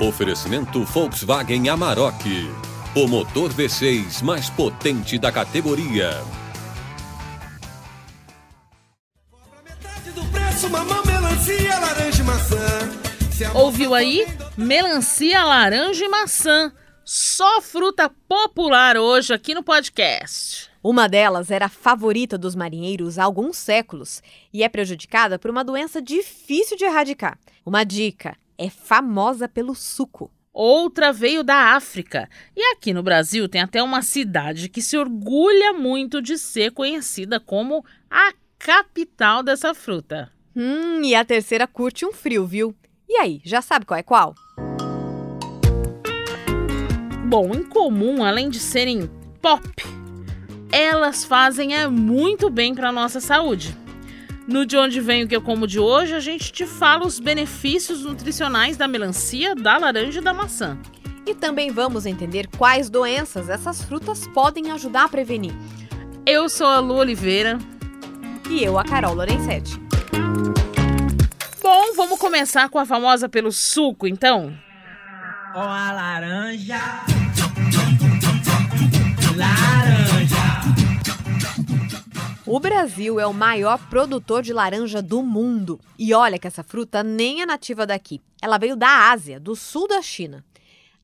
Oferecimento Volkswagen Amarok. O motor V6 mais potente da categoria. Ouviu aí? Melancia, laranja e maçã. Só fruta popular hoje aqui no podcast. Uma delas era a favorita dos marinheiros há alguns séculos e é prejudicada por uma doença difícil de erradicar. Uma dica: é famosa pelo suco. Outra veio da África. E aqui no Brasil tem até uma cidade que se orgulha muito de ser conhecida como a capital dessa fruta. Hum, e a terceira curte um frio, viu? E aí, já sabe qual é qual? Bom, em comum, além de serem pop, elas fazem é muito bem para nossa saúde. No De Onde Vem o que eu como de hoje, a gente te fala os benefícios nutricionais da melancia, da laranja e da maçã. E também vamos entender quais doenças essas frutas podem ajudar a prevenir. Eu sou a Lu Oliveira. E eu, a Carol Lorenzetti. Bom, vamos começar com a famosa pelo suco, então? Ó a laranja. Laranja. O Brasil é o maior produtor de laranja do mundo. E olha que essa fruta nem é nativa daqui. Ela veio da Ásia, do sul da China.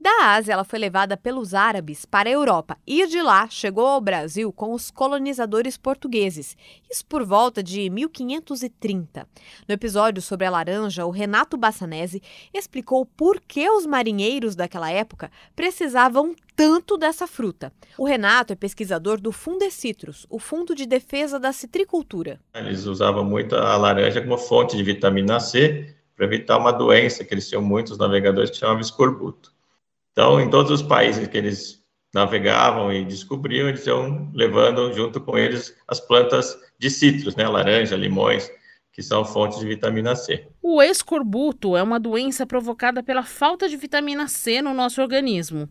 Da Ásia, ela foi levada pelos árabes para a Europa e de lá chegou ao Brasil com os colonizadores portugueses, isso por volta de 1530. No episódio sobre a laranja, o Renato Bassanese explicou por que os marinheiros daquela época precisavam tanto dessa fruta. O Renato é pesquisador do Fundecitrus, o Fundo de Defesa da Citricultura. Eles usavam muito a laranja como fonte de vitamina C para evitar uma doença que eles tinham muitos navegadores que chamavam escorbuto. Então, em todos os países que eles navegavam e descobriam, eles iam levando junto com eles as plantas de citros, né, laranja, limões, que são fontes de vitamina C. O escorbuto é uma doença provocada pela falta de vitamina C no nosso organismo.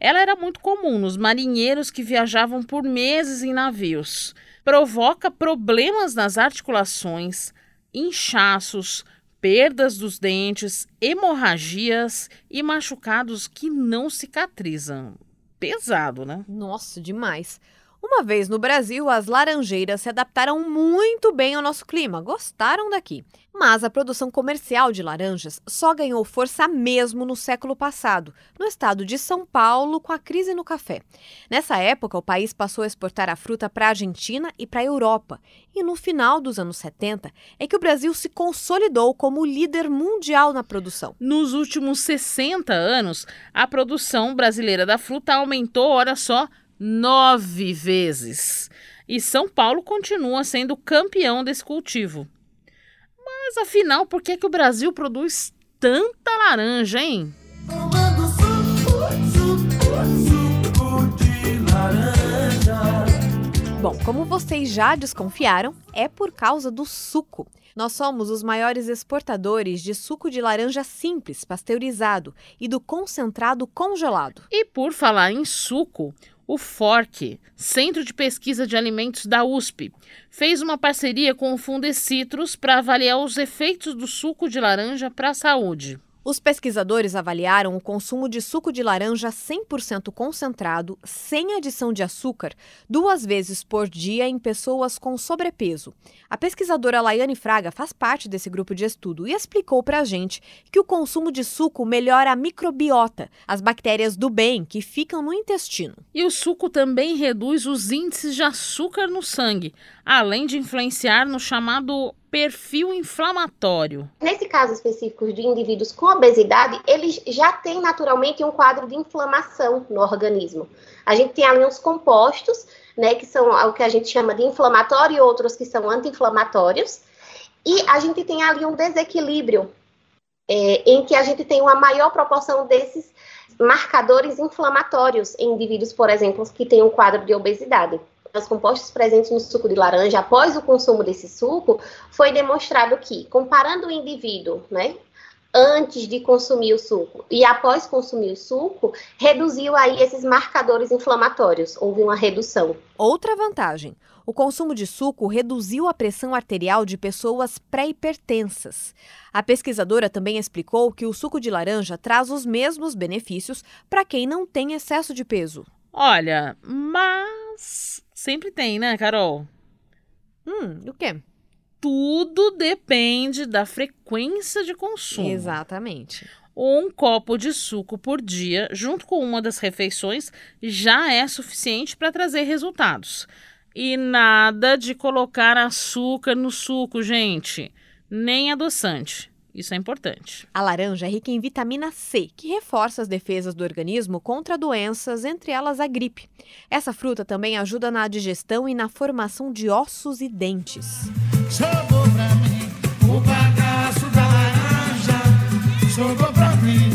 Ela era muito comum nos marinheiros que viajavam por meses em navios. Provoca problemas nas articulações, inchaços, perdas dos dentes, hemorragias e machucados que não cicatrizam. Pesado, né? Nossa, demais. Uma vez no Brasil, as laranjeiras se adaptaram muito bem ao nosso clima, gostaram daqui. Mas a produção comercial de laranjas só ganhou força mesmo no século passado, no estado de São Paulo, com a crise no café. Nessa época, o país passou a exportar a fruta para a Argentina e para a Europa. E no final dos anos 70 é que o Brasil se consolidou como líder mundial na produção. Nos últimos 60 anos, a produção brasileira da fruta aumentou, olha só, nove vezes. E São Paulo continua sendo campeão desse cultivo. Mas afinal, por que, que o Brasil produz tanta laranja, hein? Bom, como vocês já desconfiaram, é por causa do suco. Nós somos os maiores exportadores de suco de laranja simples, pasteurizado e do concentrado congelado. E por falar em suco, o FORC, Centro de Pesquisa de Alimentos da USP, fez uma parceria com o Fundecitrus para avaliar os efeitos do suco de laranja para a saúde. Os pesquisadores avaliaram o consumo de suco de laranja 100% concentrado, sem adição de açúcar, duas vezes por dia em pessoas com sobrepeso. A pesquisadora Laiane Fraga faz parte desse grupo de estudo e explicou para a gente que o consumo de suco melhora a microbiota, as bactérias do bem que ficam no intestino. E o suco também reduz os índices de açúcar no sangue, além de influenciar no chamado perfil inflamatório. Nesse caso específico de indivíduos com obesidade, eles já têm naturalmente um quadro de inflamação no organismo. A gente tem ali uns compostos, né, que são o que a gente chama de inflamatório e outros que são anti-inflamatórios. E a gente tem ali um desequilíbrio é, em que a gente tem uma maior proporção desses marcadores inflamatórios em indivíduos, por exemplo, que têm um quadro de obesidade compostos presentes no suco de laranja após o consumo desse suco, foi demonstrado que, comparando o indivíduo, né, antes de consumir o suco e após consumir o suco, reduziu aí esses marcadores inflamatórios, houve uma redução. Outra vantagem: o consumo de suco reduziu a pressão arterial de pessoas pré-hipertensas. A pesquisadora também explicou que o suco de laranja traz os mesmos benefícios para quem não tem excesso de peso. Olha, mas sempre tem, né, Carol? Hum, o quê? Tudo depende da frequência de consumo. Exatamente. Um copo de suco por dia, junto com uma das refeições, já é suficiente para trazer resultados. E nada de colocar açúcar no suco, gente. Nem adoçante. Isso é importante. A laranja é rica em vitamina C, que reforça as defesas do organismo contra doenças, entre elas a gripe. Essa fruta também ajuda na digestão e na formação de ossos e dentes. Jogou pra mim o bagaço da laranja. Jogou pra mim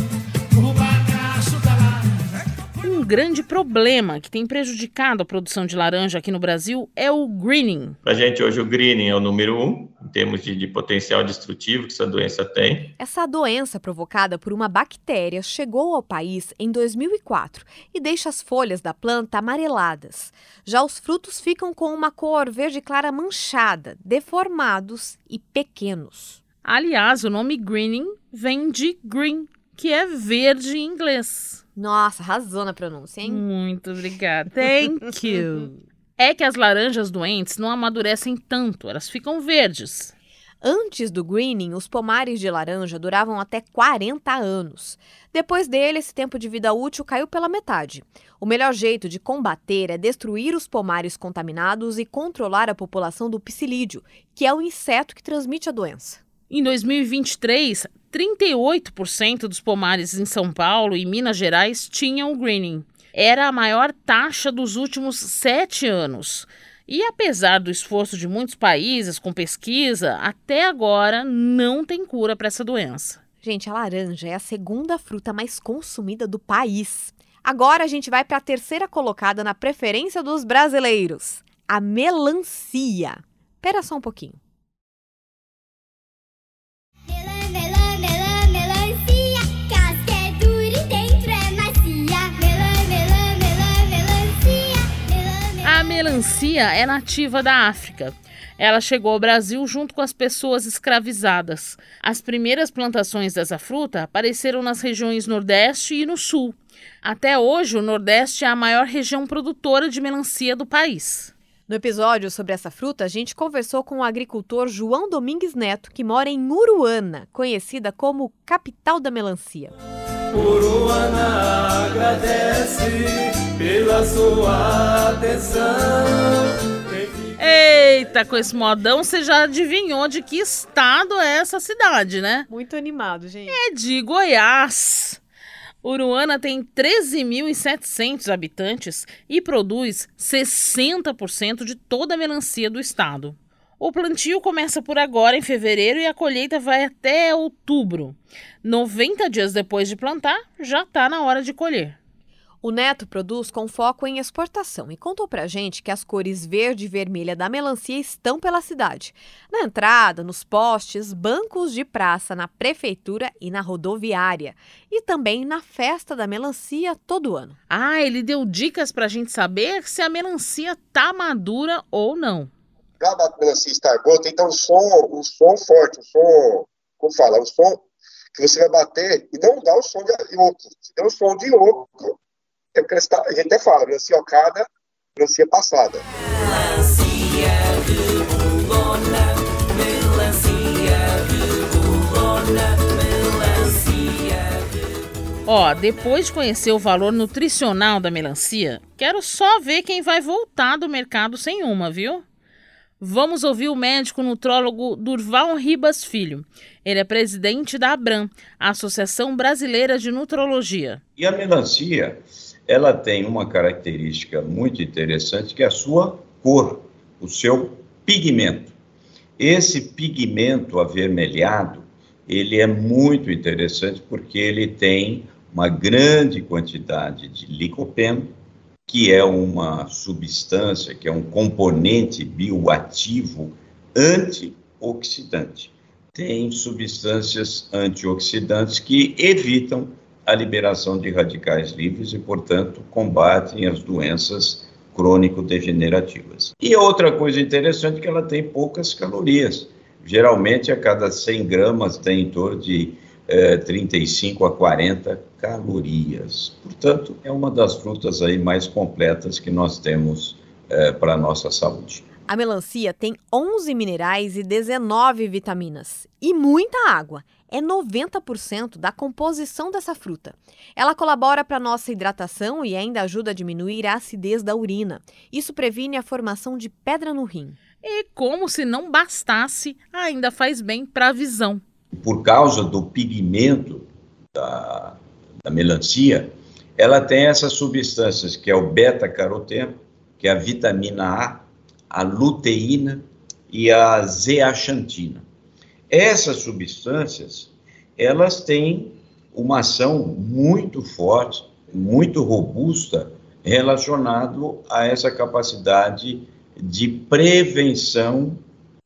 o bagaço da laranja. Um grande problema que tem prejudicado a produção de laranja aqui no Brasil é o greening. Para a gente, hoje, o greening é o número um, termos de, de potencial destrutivo que essa doença tem. Essa doença provocada por uma bactéria chegou ao país em 2004 e deixa as folhas da planta amareladas. Já os frutos ficam com uma cor verde clara manchada, deformados e pequenos. Aliás, o nome greening vem de green, que é verde em inglês. Nossa, arrasou na pronúncia, hein? Muito obrigada. Thank you. É que as laranjas doentes não amadurecem tanto, elas ficam verdes. Antes do greening, os pomares de laranja duravam até 40 anos. Depois dele, esse tempo de vida útil caiu pela metade. O melhor jeito de combater é destruir os pomares contaminados e controlar a população do psilídeo, que é o inseto que transmite a doença. Em 2023, 38% dos pomares em São Paulo e Minas Gerais tinham o greening. Era a maior taxa dos últimos sete anos. E apesar do esforço de muitos países com pesquisa, até agora não tem cura para essa doença. Gente, a laranja é a segunda fruta mais consumida do país. Agora a gente vai para a terceira colocada na preferência dos brasileiros: a melancia. Espera só um pouquinho. Melancia é nativa da África. Ela chegou ao Brasil junto com as pessoas escravizadas. As primeiras plantações dessa fruta apareceram nas regiões Nordeste e no Sul. Até hoje, o Nordeste é a maior região produtora de melancia do país. No episódio sobre essa fruta, a gente conversou com o agricultor João Domingues Neto, que mora em Uruana, conhecida como capital da melancia. Uruana agradece pela sua atenção. Eita, com esse modão você já adivinhou de que estado é essa cidade, né? Muito animado, gente. É de Goiás. Uruana tem 13.700 habitantes e produz 60% de toda a melancia do estado. O plantio começa por agora, em fevereiro, e a colheita vai até outubro. 90 dias depois de plantar, já está na hora de colher. O Neto produz com foco em exportação e contou pra gente que as cores verde e vermelha da melancia estão pela cidade. Na entrada, nos postes, bancos de praça, na prefeitura e na rodoviária. E também na festa da melancia todo ano. Ah, ele deu dicas pra gente saber se a melancia tá madura ou não. Pra a melancia estar boa, tem que ter um som, um som forte, um som, como fala, um som que você vai bater e não dá o som de oco. Se der um som de oco, é porque está- a gente até fala, melancia ocada, melancia passada. Ó, depois de conhecer o valor nutricional da melancia, quero só ver quem vai voltar do mercado sem uma, viu? Vamos ouvir o médico nutrólogo Durval Ribas Filho. Ele é presidente da ABRAM, Associação Brasileira de Nutrologia. E a melancia, ela tem uma característica muito interessante que é a sua cor, o seu pigmento. Esse pigmento avermelhado, ele é muito interessante porque ele tem uma grande quantidade de licopeno, que é uma substância, que é um componente bioativo antioxidante. tem substâncias antioxidantes que evitam a liberação de radicais livres e, portanto, combatem as doenças crônico-degenerativas. E outra coisa interessante é que ela tem poucas calorias. Geralmente, a cada 100 gramas tem em torno de eh, 35 a 40 calorias. Portanto, é uma das frutas aí mais completas que nós temos eh, para a nossa saúde. A melancia tem 11 minerais e 19 vitaminas. E muita água. É 90% da composição dessa fruta. Ela colabora para nossa hidratação e ainda ajuda a diminuir a acidez da urina. Isso previne a formação de pedra no rim. E como se não bastasse, ainda faz bem para a visão. Por causa do pigmento da, da melancia, ela tem essas substâncias que é o beta-caroteno, que é a vitamina A, a luteína e a zeaxantina. Essas substâncias, elas têm uma ação muito forte, muito robusta relacionado a essa capacidade de prevenção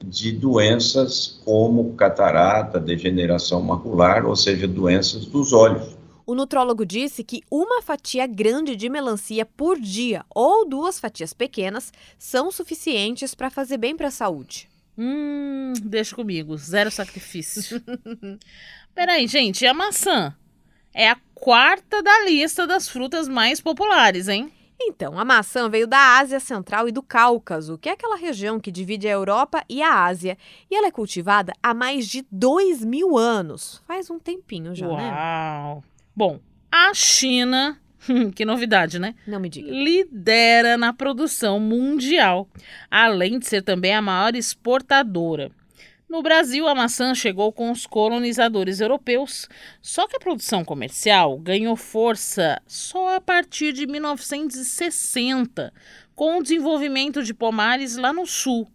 de doenças como catarata, degeneração macular, ou seja, doenças dos olhos. O nutrólogo disse que uma fatia grande de melancia por dia ou duas fatias pequenas são suficientes para fazer bem para a saúde. Hum, deixa comigo, zero sacrifício. Peraí, gente, e a maçã? É a quarta da lista das frutas mais populares, hein? Então, a maçã veio da Ásia Central e do Cáucaso, que é aquela região que divide a Europa e a Ásia. E ela é cultivada há mais de dois mil anos. Faz um tempinho já, né? Uau! Bom, a China, que novidade, né? Não me diga. Lidera na produção mundial, além de ser também a maior exportadora. No Brasil, a maçã chegou com os colonizadores europeus, só que a produção comercial ganhou força só a partir de 1960, com o desenvolvimento de pomares lá no sul.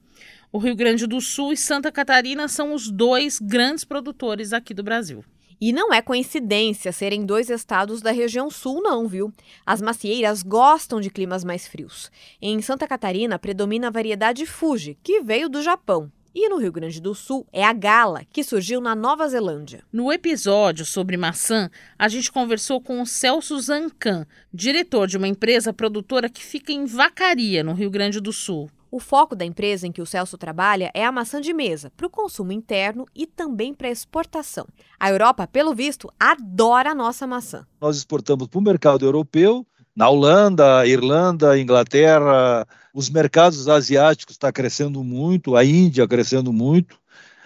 O Rio Grande do Sul e Santa Catarina são os dois grandes produtores aqui do Brasil. E não é coincidência serem dois estados da região sul, não, viu? As macieiras gostam de climas mais frios. Em Santa Catarina predomina a variedade Fuji, que veio do Japão. E no Rio Grande do Sul é a Gala, que surgiu na Nova Zelândia. No episódio sobre maçã, a gente conversou com o Celso Zancan, diretor de uma empresa produtora que fica em Vacaria, no Rio Grande do Sul. O foco da empresa em que o Celso trabalha é a maçã de mesa, para o consumo interno e também para exportação. A Europa, pelo visto, adora a nossa maçã. Nós exportamos para o mercado europeu, na Holanda, Irlanda, Inglaterra, os mercados asiáticos estão crescendo muito, a Índia crescendo muito,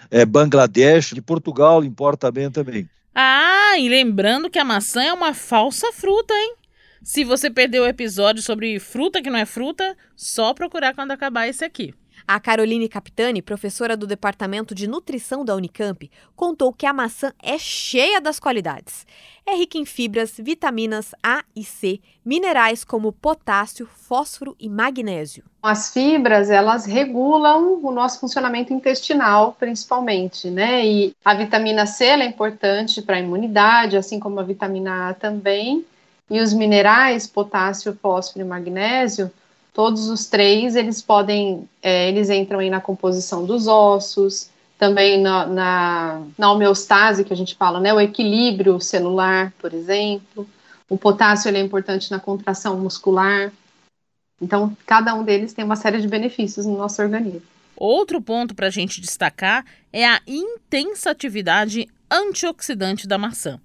é, Bangladesh, de Portugal importa bem também. Ah, e lembrando que a maçã é uma falsa fruta, hein? Se você perdeu o episódio sobre fruta que não é fruta, só procurar quando acabar esse aqui. A Caroline Capitani, professora do Departamento de Nutrição da Unicamp, contou que a maçã é cheia das qualidades. É rica em fibras, vitaminas A e C, minerais como potássio, fósforo e magnésio. As fibras, elas regulam o nosso funcionamento intestinal, principalmente, né? E a vitamina C é importante para a imunidade, assim como a vitamina A também. E os minerais, potássio, fósforo e magnésio, todos os três, eles podem, é, eles entram aí na composição dos ossos, também na, na, na, homeostase, que a gente fala, né, o equilíbrio celular, por exemplo. O potássio ele é importante na contração muscular. Então, cada um deles tem uma série de benefícios no nosso organismo. Outro ponto para a gente destacar é a intensa atividade antioxidante da maçã.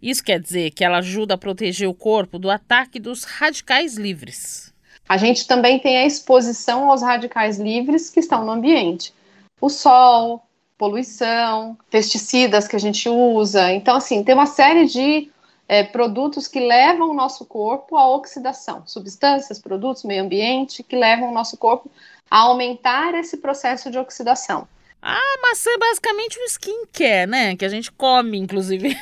Isso quer dizer que ela ajuda a proteger o corpo do ataque dos radicais livres. A gente também tem a exposição aos radicais livres que estão no ambiente. O sol, poluição, pesticidas que a gente usa. Então, assim, tem uma série de é, produtos que levam o nosso corpo à oxidação. Substâncias, produtos, meio ambiente que levam o nosso corpo a aumentar esse processo de oxidação. A maçã é basicamente um skincare, né? Que a gente come, inclusive.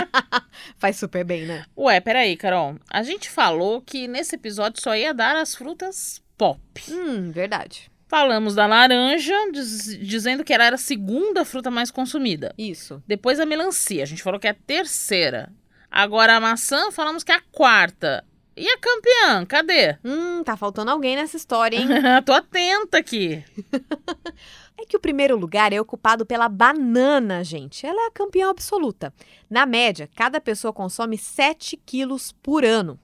Faz super bem, né? Ué, peraí, Carol. A gente falou que nesse episódio só ia dar as frutas pop. Hum, verdade. Falamos da laranja, diz, dizendo que ela era a segunda fruta mais consumida. Isso. Depois a melancia, a gente falou que é a terceira. Agora a maçã, falamos que é a quarta. E a campeã, cadê? Hum, tá faltando alguém nessa história, hein? Tô atenta aqui. é que o primeiro lugar é ocupado pela banana, gente. Ela é a campeã absoluta. Na média, cada pessoa consome 7 quilos por ano.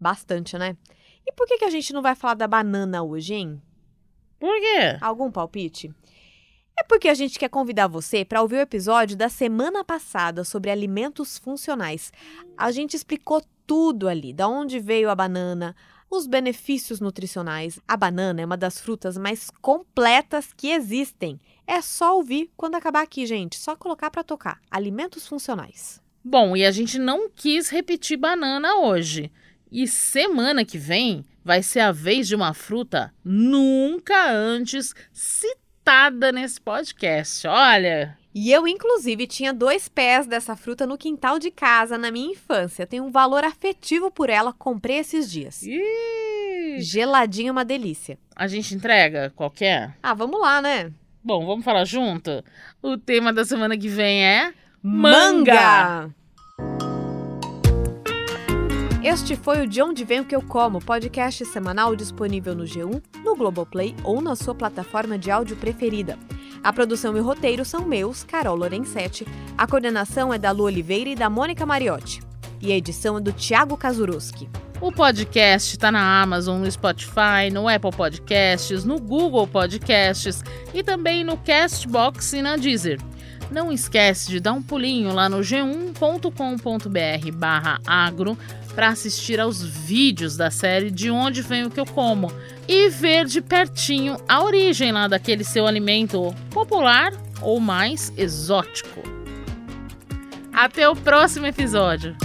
Bastante, né? E por que, que a gente não vai falar da banana hoje, hein? Por quê? Algum palpite? É porque a gente quer convidar você para ouvir o episódio da semana passada sobre alimentos funcionais. A gente explicou tudo ali, da onde veio a banana, os benefícios nutricionais. A banana é uma das frutas mais completas que existem. É só ouvir quando acabar aqui, gente. Só colocar para tocar. Alimentos funcionais. Bom, e a gente não quis repetir banana hoje. E semana que vem vai ser a vez de uma fruta nunca antes citada nesse podcast. Olha. E eu, inclusive, tinha dois pés dessa fruta no quintal de casa na minha infância. Tenho um valor afetivo por ela, comprei esses dias. Ih, Geladinha, uma delícia. a gente entrega qualquer? Ah, vamos lá, né? Bom, vamos falar junto? O tema da semana que vem é Manga! Este foi o De Onde Vem o Que Eu Como, podcast semanal disponível no G1, no Globoplay ou na sua plataforma de áudio preferida. A produção e o roteiro são meus, Carol Lorenzetti. A coordenação é da Lu Oliveira e da Mônica Mariotti. E a edição é do Thiago Kazuroski. O podcast está na Amazon, no Spotify, no Apple Podcasts, no Google Podcasts e também no Castbox e na Deezer. Não esquece de dar um pulinho lá no g1.com.br barra agro para assistir aos vídeos da série De Onde Vem o Que Eu Como e ver de pertinho a origem lá daquele seu alimento popular ou mais exótico. Até o próximo episódio!